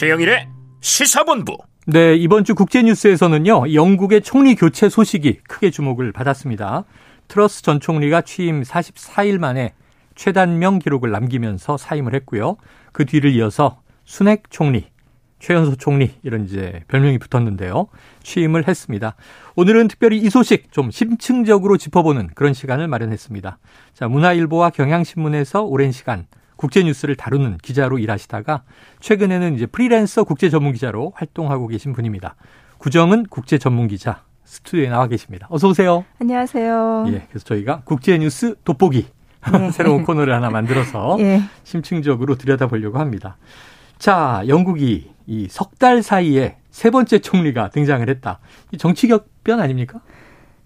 최영일의 시사본부. 네, 이번 주 국제뉴스에서는요, 영국의 총리 교체 소식이 크게 주목을 받았습니다. 트러스 전 총리가 취임 44일 만에 최단명 기록을 남기면서 사임을 했고요. 그 뒤를 이어서 순핵 총리, 최연소 총리 이런 이제 별명이 붙었는데요. 취임을 했습니다. 오늘은 특별히 이 소식 좀 심층적으로 짚어보는 그런 시간을 마련했습니다. 자, 문화일보와 경향신문에서 오랜 시간 국제 뉴스를 다루는 기자로 일하시다가 최근에는 이제 프리랜서 국제 전문 기자로 활동하고 계신 분입니다. 구정은 국제 전문 기자 스튜디오에 나와 계십니다. 어서 오세요. 안녕하세요. 예, 그래서 저희가 국제 뉴스 돋보기 네. 새로운 코너를 하나 만들어서 예. 심층적으로 들여다보려고 합니다. 자, 영국이 이 석 달 사이에 세 번째 총리가 등장을 했다. 이 정치격변 아닙니까?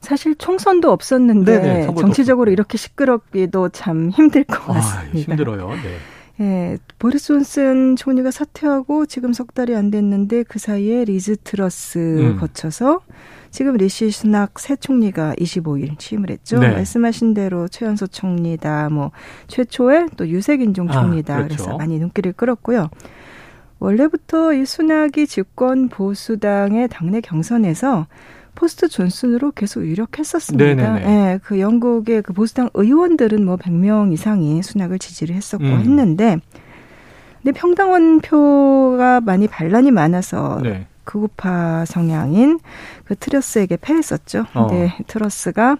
사실 총선도 없었는데 네네, 정치적으로 없었고. 이렇게 시끄럽기도 참 힘들 것 아, 같습니다. 아, 힘들어요. 네. 예, 보리스 존슨 총리가 사퇴하고 지금 석 달이 안 됐는데 그 사이에 리즈 트러스 음. 거쳐서 지금 리시 수낙 새 총리가 25일 취임을 했죠. 네. 말씀하신 대로 최연소 총리다, 뭐 최초의 또 유색인종 아, 총리다. 아, 그렇죠. 그래서 많이 눈길을 끌었고요. 원래부터 이 수낙이 집권 보수당의 당내 경선에서 포스트 존슨으로 계속 유력했었습니다. 예, 그 영국의 그 보수당 의원들은 뭐 100명 이상이 순낙을 지지를 했었고 음. 했는데 근데 평당원 표가 많이 반란이 많아서 네. 극우파 성향인 그 트러스에게 패했었죠. 근데 어. 트러스가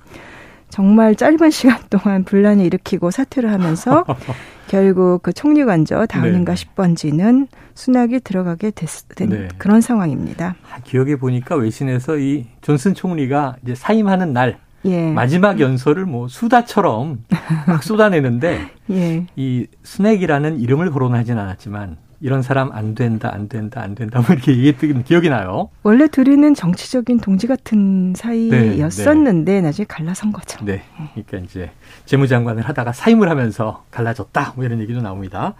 정말 짧은 시간 동안 분란을 일으키고 사퇴를 하면서 결국 그 총리 관저 다우닝가 네. 10번지는 수낙이 들어가게 됐, 된 네. 그런 상황입니다. 아, 기억에 보니까 외신에서 이 존슨 총리가 이제 사임하는 날 예. 마지막 연설을 뭐 수다처럼 막 쏟아내는데 예. 이 스낵이라는 이름을 거론하진 않았지만 이런 사람 안 된다, 안 된다, 안 된다, 뭐 이렇게 얘기했던 기억이 나요. 원래 둘이는 정치적인 동지 같은 사이였었는데 네, 네. 나중에 갈라선 거죠. 네. 그러니까 이제 재무장관을 하다가 사임을 하면서 갈라졌다, 뭐 이런 얘기도 나옵니다.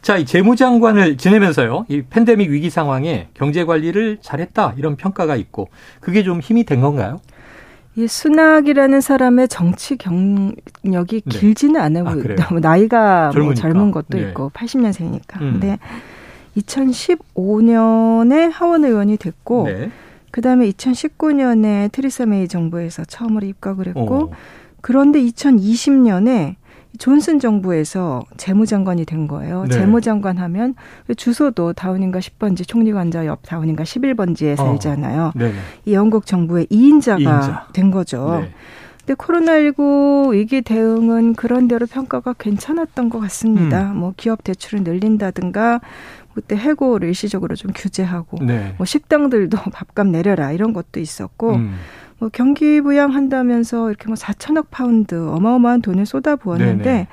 자, 이 재무장관을 지내면서요, 이 팬데믹 위기 상황에 경제 관리를 잘했다, 이런 평가가 있고, 그게 좀 힘이 된 건가요? 이 순학이라는 사람의 정치 경력이 네. 길지는 않아요. 아, 너무 나이가 뭐 젊은 것도 네. 있고 80년생이니까. 음. 근데 2015년에 하원 의원이 됐고 네. 그다음에 2019년에 트리사 메이 정부에서 처음으로 입각을 했고 오. 그런데 2020년에 존슨 정부에서 재무장관이 된 거예요. 네. 재무장관 하면 주소도 다운인가 10번지 총리관자 옆 다운인가 11번지에 어. 살잖아요. 어. 이 영국 정부의 2인자가 2인자. 된 거죠. 네. 근데 코로나19 위기 대응은 그런대로 평가가 괜찮았던 것 같습니다. 음. 뭐 기업 대출을 늘린다든가 그때 해고를 일시적으로 좀 규제하고 네. 뭐 식당들도 밥값 내려라 이런 것도 있었고 음. 뭐 경기 부양한다면서 이렇게 뭐 4천억 파운드 어마어마한 돈을 쏟아부었는데 네네.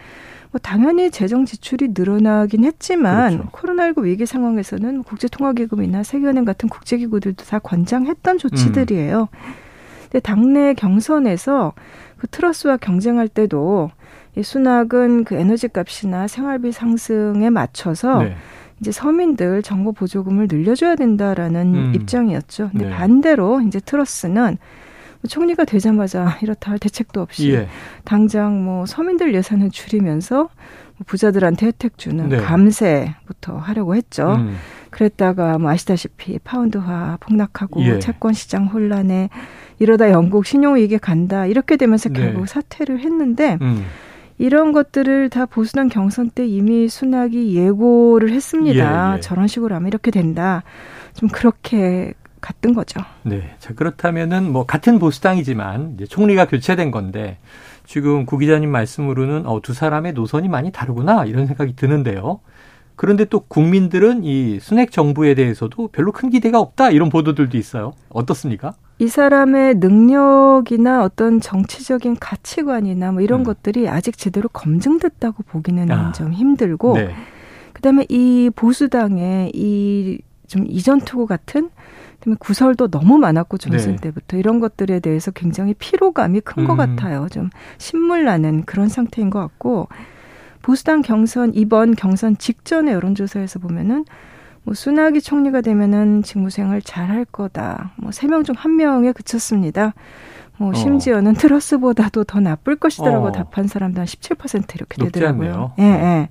뭐 당연히 재정 지출이 늘어나긴 했지만 그렇죠. 코로나19 위기 상황에서는 국제통화기금이나 세계은행 같은 국제기구들도 다 권장했던 조치들이에요. 음. 근데 당내 경선에서 그 트러스와 경쟁할 때도 이 수낙은 그 에너지 값이나 생활비 상승에 맞춰서 네. 이제 서민들 정부 보조금을 늘려줘야 된다라는 음. 입장이었죠. 근데 네. 반대로 이제 트러스는 총리가 되자마자 이렇다 할 대책도 없이 예. 당장 뭐 서민들 예산을 줄이면서 뭐 부자들한테 혜택 주는 네. 감세부터 하려고 했죠. 음. 그랬다가 뭐 아시다시피 파운드화 폭락하고 예. 채권 시장 혼란에 이러다 영국 신용위기에 간다 이렇게 되면서 네. 결국 사퇴를 했는데 음. 이런 것들을 다 보수당 경선 때 이미 순학이 예고를 했습니다. 예, 예. 저런 식으로 하면 이렇게 된다. 좀 그렇게 갔던 거죠. 네. 자, 그렇다면은 뭐 같은 보수당이지만 이제 총리가 교체된 건데 지금 구 기자님 말씀으로는 어, 두 사람의 노선이 많이 다르구나 이런 생각이 드는데요. 그런데 또 국민들은 이 순핵 정부에 대해서도 별로 큰 기대가 없다 이런 보도들도 있어요. 어떻습니까? 이 사람의 능력이나 어떤 정치적인 가치관이나 뭐 이런 음. 것들이 아직 제대로 검증됐다고 보기는 아. 좀 힘들고 네. 그다음에 이 보수당의 이 좀 이전 투구 같은 그다음에 구설도 너무 많았고 존슨 네. 때부터 이런 것들에 대해서 굉장히 피로감이 큰것 음. 같아요. 좀 신물 나는 그런 상태인 것 같고 보수당 경선 이번 경선 직전의 여론조사에서 보면은 뭐 순학이 총리가 되면은 직무생활 잘 할 거다. 뭐 세 명 중 한 명에 그쳤습니다. 뭐 어. 심지어는 어. 트러스보다도 더 나쁠 것이다라고 어. 답한 사람도 한 17% 이렇게 되더라고요. 예, 예.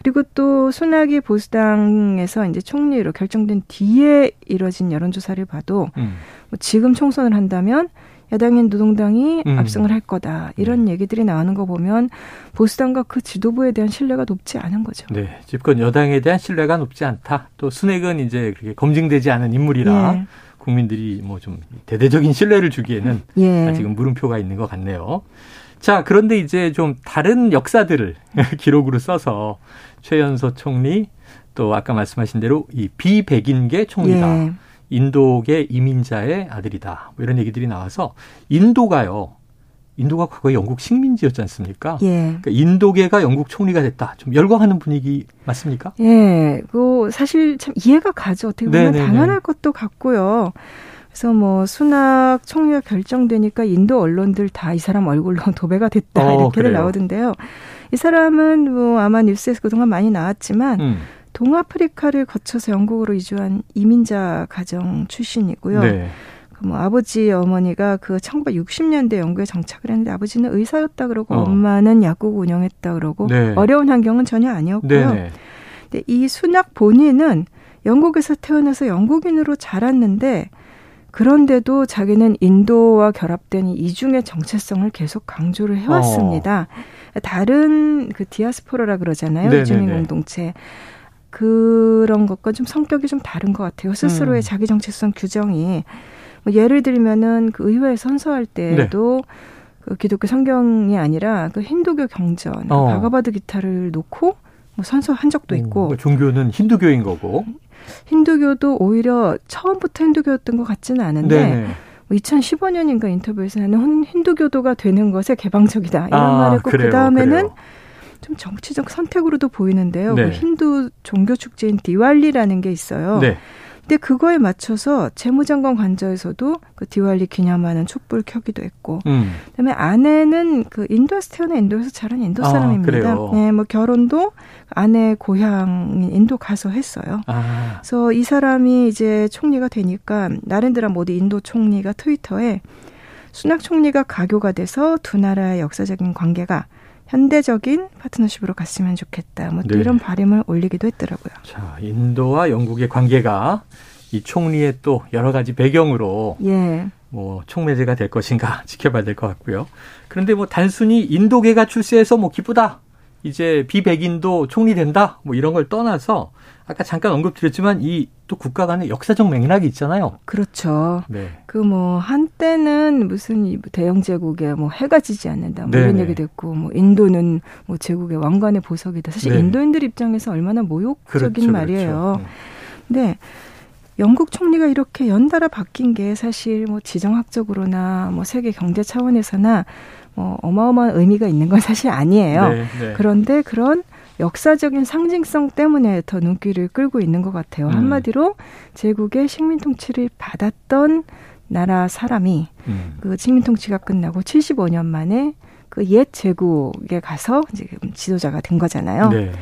그리고 또 순학이 보수당에서 이제 총리로 결정된 뒤에 이뤄진 여론조사를 봐도 음. 뭐 지금 총선을 한다면 야당인 노동당이 음. 압승을 할 거다 이런 네. 얘기들이 나오는 거 보면 보수당과 그 지도부에 대한 신뢰가 높지 않은 거죠. 네, 집권 여당에 대한 신뢰가 높지 않다. 또 순핵은 이제 그렇게 검증되지 않은 인물이라 예. 국민들이 뭐 좀 대대적인 신뢰를 주기에는 예. 아직은 물음표가 있는 것 같네요. 자, 그런데 이제 좀 다른 역사들을 기록으로 써서 최연소 총리 또 아까 말씀하신 대로 이 비백인계 총리다. 예. 인도계 이민자의 아들이다. 뭐 이런 얘기들이 나와서 인도가요. 인도가 과거에 영국 식민지였지 않습니까? 예. 그러니까 인도계가 영국 총리가 됐다. 좀 열광하는 분위기 맞습니까? 예. 그 사실 참 이해가 가죠. 어떻게 보면 네네네. 당연할 것도 같고요. 그래서 뭐 순학 총리가 결정되니까 인도 언론들 다 이 사람 얼굴로 도배가 됐다 어, 이렇게들 나오던데요. 이 사람은 뭐 아마 뉴스에서 그동안 많이 나왔지만 음. 동아프리카를 거쳐서 영국으로 이주한 이민자 가정 출신이고요. 네. 그뭐 아버지 어머니가 그 1960년대 영국에 정착을 했는데 아버지는 의사였다 그러고 어. 엄마는 약국 운영했다 그러고 네. 어려운 환경은 전혀 아니었고요. 네 근데 이 순학 본인은 영국에서 태어나서 영국인으로 자랐는데 그런데도 자기는 인도와 결합된 이중의 정체성을 계속 강조를 해왔습니다. 어. 다른 그 디아스포라라 그러잖아요. 네네네. 주민 공동체. 그런 것과 좀 성격이 좀 다른 것 같아요. 스스로의 음. 자기 정체성 규정이 뭐 예를 들면은 그 의회에 선서할 때도 네. 그 기독교 성경이 아니라 그 힌두교 경전, 어. 바가바드 기타를 놓고 뭐 선서한 적도 있고. 음, 종교는 힌두교인 거고. 힌두교도 오히려 처음부터 힌두교였던 것 같지는 않은데 네네. 2015년인가 뭐 인터뷰에서 나는 힌두교도가 되는 것에 개방적이다 이런 아, 말을 했고 그 다음에는 좀 정치적 선택으로도 보이는데요. 네. 그 힌두 종교 축제인 디왈리라는 게 있어요. 네. 근데 그거에 맞춰서 재무장관 관저에서도 그 디왈리 기념하는 촛불 켜기도 했고, 음. 그다음에 아내는 그 인도에서 태어나 인도에서 자란 인도 아, 사람입니다. 아, 네, 뭐 결혼도 아내 고향인 인도 가서 했어요. 아. 그래서 이 사람이 이제 총리가 되니까 나렌드라 모디 인도 총리가 트위터에 수낙 총리가 가교가 돼서 두 나라의 역사적인 관계가 현대적인 파트너십으로 갔으면 좋겠다. 뭐 네. 이런 바람을 올리기도 했더라고요. 자, 인도와 영국의 관계가 이 총리의 또 여러 가지 배경으로 예. 뭐 총매제가 될 것인가 지켜봐야 될 것 같고요. 그런데 뭐 단순히 인도계가 출세해서 뭐 기쁘다. 이제 비백인도 총리 된다. 뭐 이런 걸 떠나서 아까 잠깐 언급드렸지만 이 또 국가 간의 역사적 맥락이 있잖아요. 그렇죠. 네. 그 뭐 한때는 무슨 대영 제국에 뭐 해가 지지 않는다 뭐 이런 얘기도 했고 뭐 인도는 뭐 제국의 왕관의 보석이다. 사실 네. 인도인들 입장에서 얼마나 모욕적인 그렇죠, 그렇죠. 말이에요. 그렇죠. 근데 영국 총리가 이렇게 연달아 바뀐 게 사실 뭐 지정학적으로나 뭐 세계 경제 차원에서나 뭐 어마어마한 의미가 있는 건 사실 아니에요. 네, 네. 그런데 그런 역사적인 상징성 때문에 더 눈길을 끌고 있는 것 같아요. 음. 한마디로 제국의 식민 통치를 받았던 나라 사람이 음. 그 식민 통치가 끝나고 75년 만에 그 옛 제국에 가서 이제 지도자가 된 거잖아요. 네.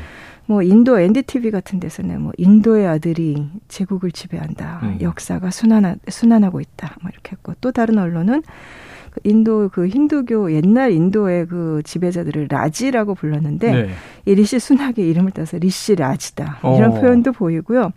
뭐 인도 NDTV 같은 데서는 뭐 인도의 아들이 제국을 지배한다. 음. 역사가 순환하, 순환하고 있다. 뭐 이렇게 했고 또 다른 언론은 그 인도 그 힌두교 옛날 인도의 그 지배자들을 라지라고 불렀는데 네. 이 리시 수낙의 이름을 따서 리시 라지다 이런 어. 표현도 보이고요.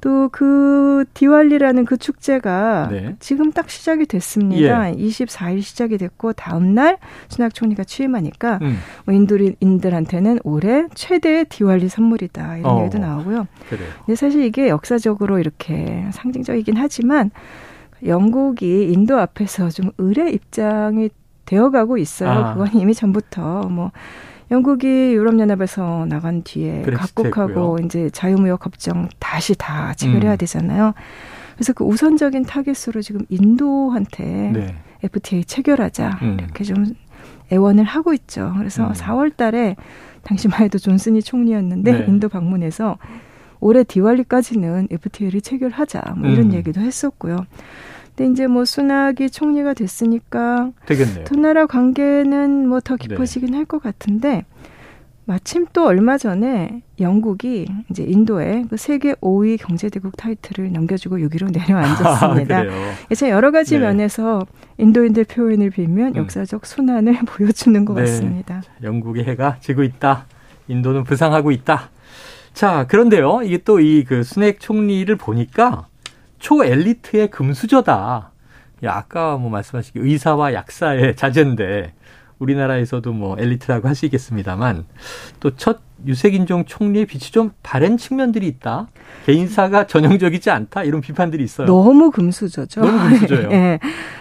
또 그 디왈리라는 그 축제가 네. 지금 딱 시작이 됐습니다. 예. 24일 시작이 됐고 다음 날 수낙 총리가 취임하니까 음. 뭐 인도인들한테는 올해 최대의 디왈리 선물이다 이런 어. 얘기도 나오고요. 그래요. 근데 사실 이게 역사적으로 이렇게 상징적이긴 하지만 영국이 인도 앞에서 좀 의뢰 입장이 되어가고 있어요. 아. 그건 이미 전부터 뭐 영국이 유럽연합에서 나간 뒤에 각국하고 이제 자유무역 협정 다시 다 체결해야 음. 되잖아요. 그래서 그 우선적인 타겟으로 지금 인도한테 네. FTA 체결하자 음. 이렇게 좀 애원을 하고 있죠. 그래서 음. 4월 달에 당시만 해도 존슨이 총리였는데 네. 인도 방문해서 올해 디왈리까지는 FTA를 체결하자 뭐 이런 음. 얘기도 했었고요. 근데 이제 뭐 순학이 총리가 됐으니까 되겠네요. 두 나라 관계는 뭐 더 깊어지긴 네. 할것 같은데 마침 또 얼마 전에 영국이 이제 인도에 그 세계 5위 경제대국 타이틀을 넘겨주고 6위로 내려앉았습니다. 아, 그래서 여러 가지 네. 면에서 인도인들 표현을 빌면 음. 역사적 순환을 보여주는 것 네. 같습니다. 영국의 해가 지고 있다. 인도는 부상하고 있다. 자, 그런데요. 이게 또 이 그 순핵 총리를 보니까 초엘리트의 금수저다. 야, 아까 뭐 말씀하신 의사와 약사의 자제인데 우리나라에서도 뭐 엘리트라고 할 수 있겠습니다만 또 첫 유색인종 총리의 빛이 좀 바른 측면들이 있다. 개인사가 전형적이지 않다. 이런 비판들이 있어요. 너무 금수저죠. 너무 금수저요. 예.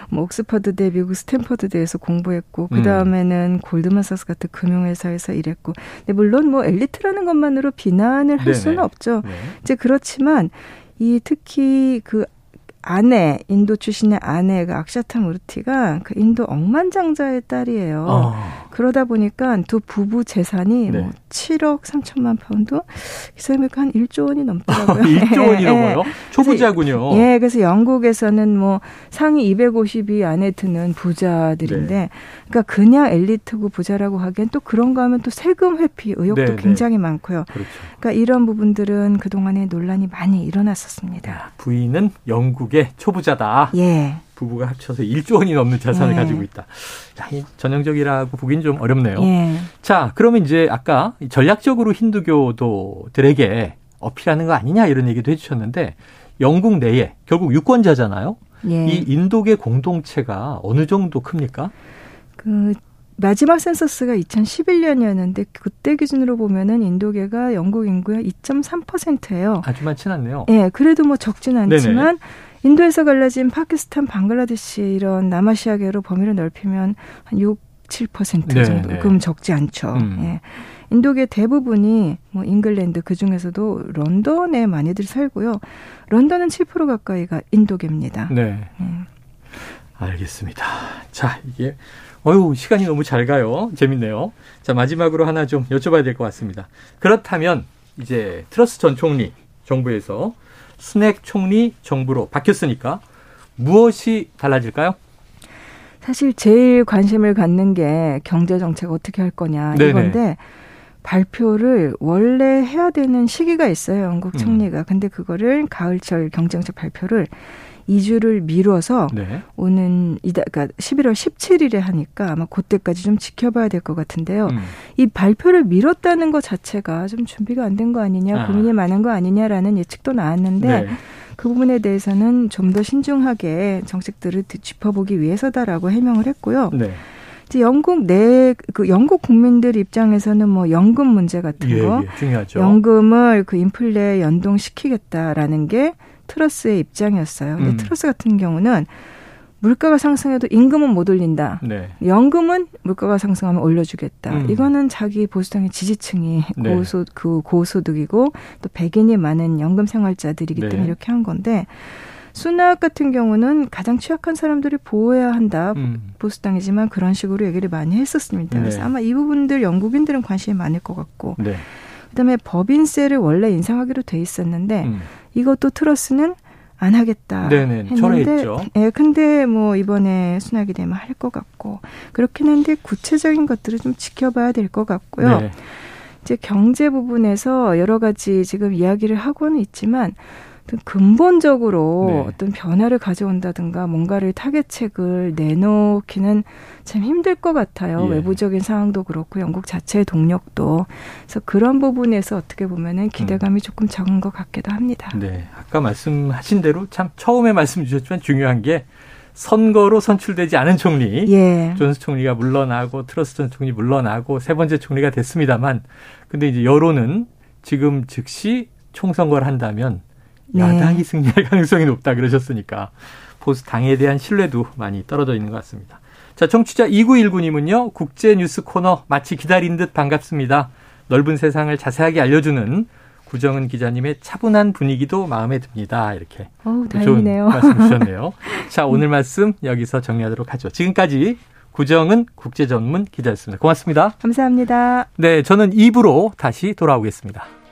뭐 옥스퍼드 대, 미국 스탠퍼드 대에서 공부했고 그 다음에는 음. 골드만삭스 같은 금융회사에서 일했고. 근데 물론 뭐 엘리트라는 것만으로 비난을 할 네네. 수는 없죠. 네. 이제 그렇지만 이 특히 그 아내, 인도 출신의 아내가 악샤타 무르티가 그 인도 억만장자의 딸이에요. 어. 그러다 보니까 두 부부 재산이 네. 뭐 7억 3천만 파운드? 계산하니까 한 1조 원이 넘더라고요. 1조 원이 넘어요? 예. 초부자군요. 예, 그래서 영국에서는 뭐 상위 250위 안에 드는 부자들인데, 네. 그러니까 그냥 엘리트고 부자라고 하기엔 또 그런가 하면 또 세금 회피 의혹도 네, 네. 굉장히 많고요. 그렇죠. 그러니까 이런 부분들은 그동안에 논란이 많이 일어났었습니다. 부인은 영국의 초부자다. 예. 부부가 합쳐서 1조 원이 넘는 자산을 예. 가지고 있다. 자, 전형적이라고 보긴 좀 어렵네요. 예. 자, 그러면 이제 아까 전략적으로 힌두교도들에게 어필하는 거 아니냐 이런 얘기도 해주셨는데 영국 내에 결국 유권자잖아요. 예. 이 인도계 공동체가 어느 정도 큽니까? 그 마지막 센서스가 2011년이었는데 그때 기준으로 보면은 인도계가 영국 인구의 2.3%예요. 아주 많진 않네요. 예, 그래도 뭐 적진 않지만 네네. 인도에서 갈라진 파키스탄, 방글라데시 이런 남아시아계로 범위를 넓히면 한 6, 7% 네, 정도. 네. 그럼 적지 않죠. 음. 예. 인도계 대부분이 뭐 잉글랜드 그 중에서도 런던에 많이들 살고요. 런던은 7% 가까이가 인도계입니다. 네. 음. 알겠습니다. 자, 이게 어유 시간이 너무 잘 가요. 재밌네요. 자, 마지막으로 하나 좀 여쭤봐야 될 것 같습니다. 그렇다면 이제 트러스 전 총리 정부에서 스낵 총리 정부로 바뀌었으니까 무엇이 달라질까요? 사실 제일 관심을 갖는 게 경제 정책 어떻게 할 거냐 네네. 이건데 발표를 원래 해야 되는 시기가 있어요 영국 음. 총리가 음. 근데 그거를 가을철 경제정책 발표를 2주를 미뤄서 네. 오는 이다 그러니까 11월 17일에 하니까 아마 그때까지 좀 지켜봐야 될 것 같은데요. 음. 이 발표를 미뤘다는 것 자체가 좀 준비가 안 된 거 아니냐, 아. 고민이 많은 거 아니냐라는 예측도 나왔는데 네. 그 부분에 대해서는 좀 더 신중하게 정책들을 짚어보기 위해서다라고 해명을 했고요. 네. 영국 내 그 영국 국민들 입장에서는 뭐 연금 문제 같은 예, 거, 예, 중요하죠. 연금을 그 인플레 연동시키겠다라는 게 트러스의 입장이었어요. 근데 음. 트러스 같은 경우는 물가가 상승해도 임금은 못 올린다. 네. 연금은 물가가 상승하면 올려주겠다. 음. 이거는 자기 보수당의 지지층이 네. 고소 그 고소득이고 또 백인이 많은 연금 생활자들이기 네. 때문에 이렇게 한 건데 수낙 같은 경우는 가장 취약한 사람들이 보호해야 한다. 음. 보수당이지만 그런 식으로 얘기를 많이 했었습니다. 그래서 네. 아마 이 부분들 영국인들은 관심이 많을 것 같고. 네. 그다음에 법인세를 원래 인상하기로 돼 있었는데 음. 이것도 트러스는 안 하겠다 네네, 했는데 예 근데 뭐 이번에 순하게 되면 할 것 같고 그렇긴 한데 구체적인 것들을 좀 지켜봐야 될 것 같고요. 네. 이제 경제 부분에서 여러 가지 지금 이야기를 하고는 있지만 근본적으로 네. 어떤 변화를 가져온다든가 뭔가를 타겟책을 내놓기는 참 힘들 것 같아요. 예. 외부적인 상황도 그렇고 영국 자체의 동력도. 그래서 그런 부분에서 어떻게 보면은 기대감이 음. 조금 적은 것 같기도 합니다. 네. 아까 말씀하신 대로 참 처음에 말씀 주셨지만 중요한 게 선거로 선출되지 않은 총리, 예. 존스 총리가 물러나고 트러스 전 총리 물러나고 세 번째 총리가 됐습니다만, 근데 이제 여론은 지금 즉시 총선거를 한다면 네. 야당이 승리할 가능성이 높다 그러셨으니까 보수 당에 대한 신뢰도 많이 떨어져 있는 것 같습니다. 자, 청취자 2919님은요, 국제 뉴스 코너 마치 기다린 듯 반갑습니다. 넓은 세상을 자세하게 알려주는 구정은 기자님의 차분한 분위기도 마음에 듭니다. 이렇게. 어우, 다행이네요. 말씀 주셨네요. 자, 오늘 말씀 여기서 정리하도록 하죠. 지금까지 구정은 국제 전문 기자였습니다. 고맙습니다. 감사합니다. 네, 저는 입으로 다시 돌아오겠습니다.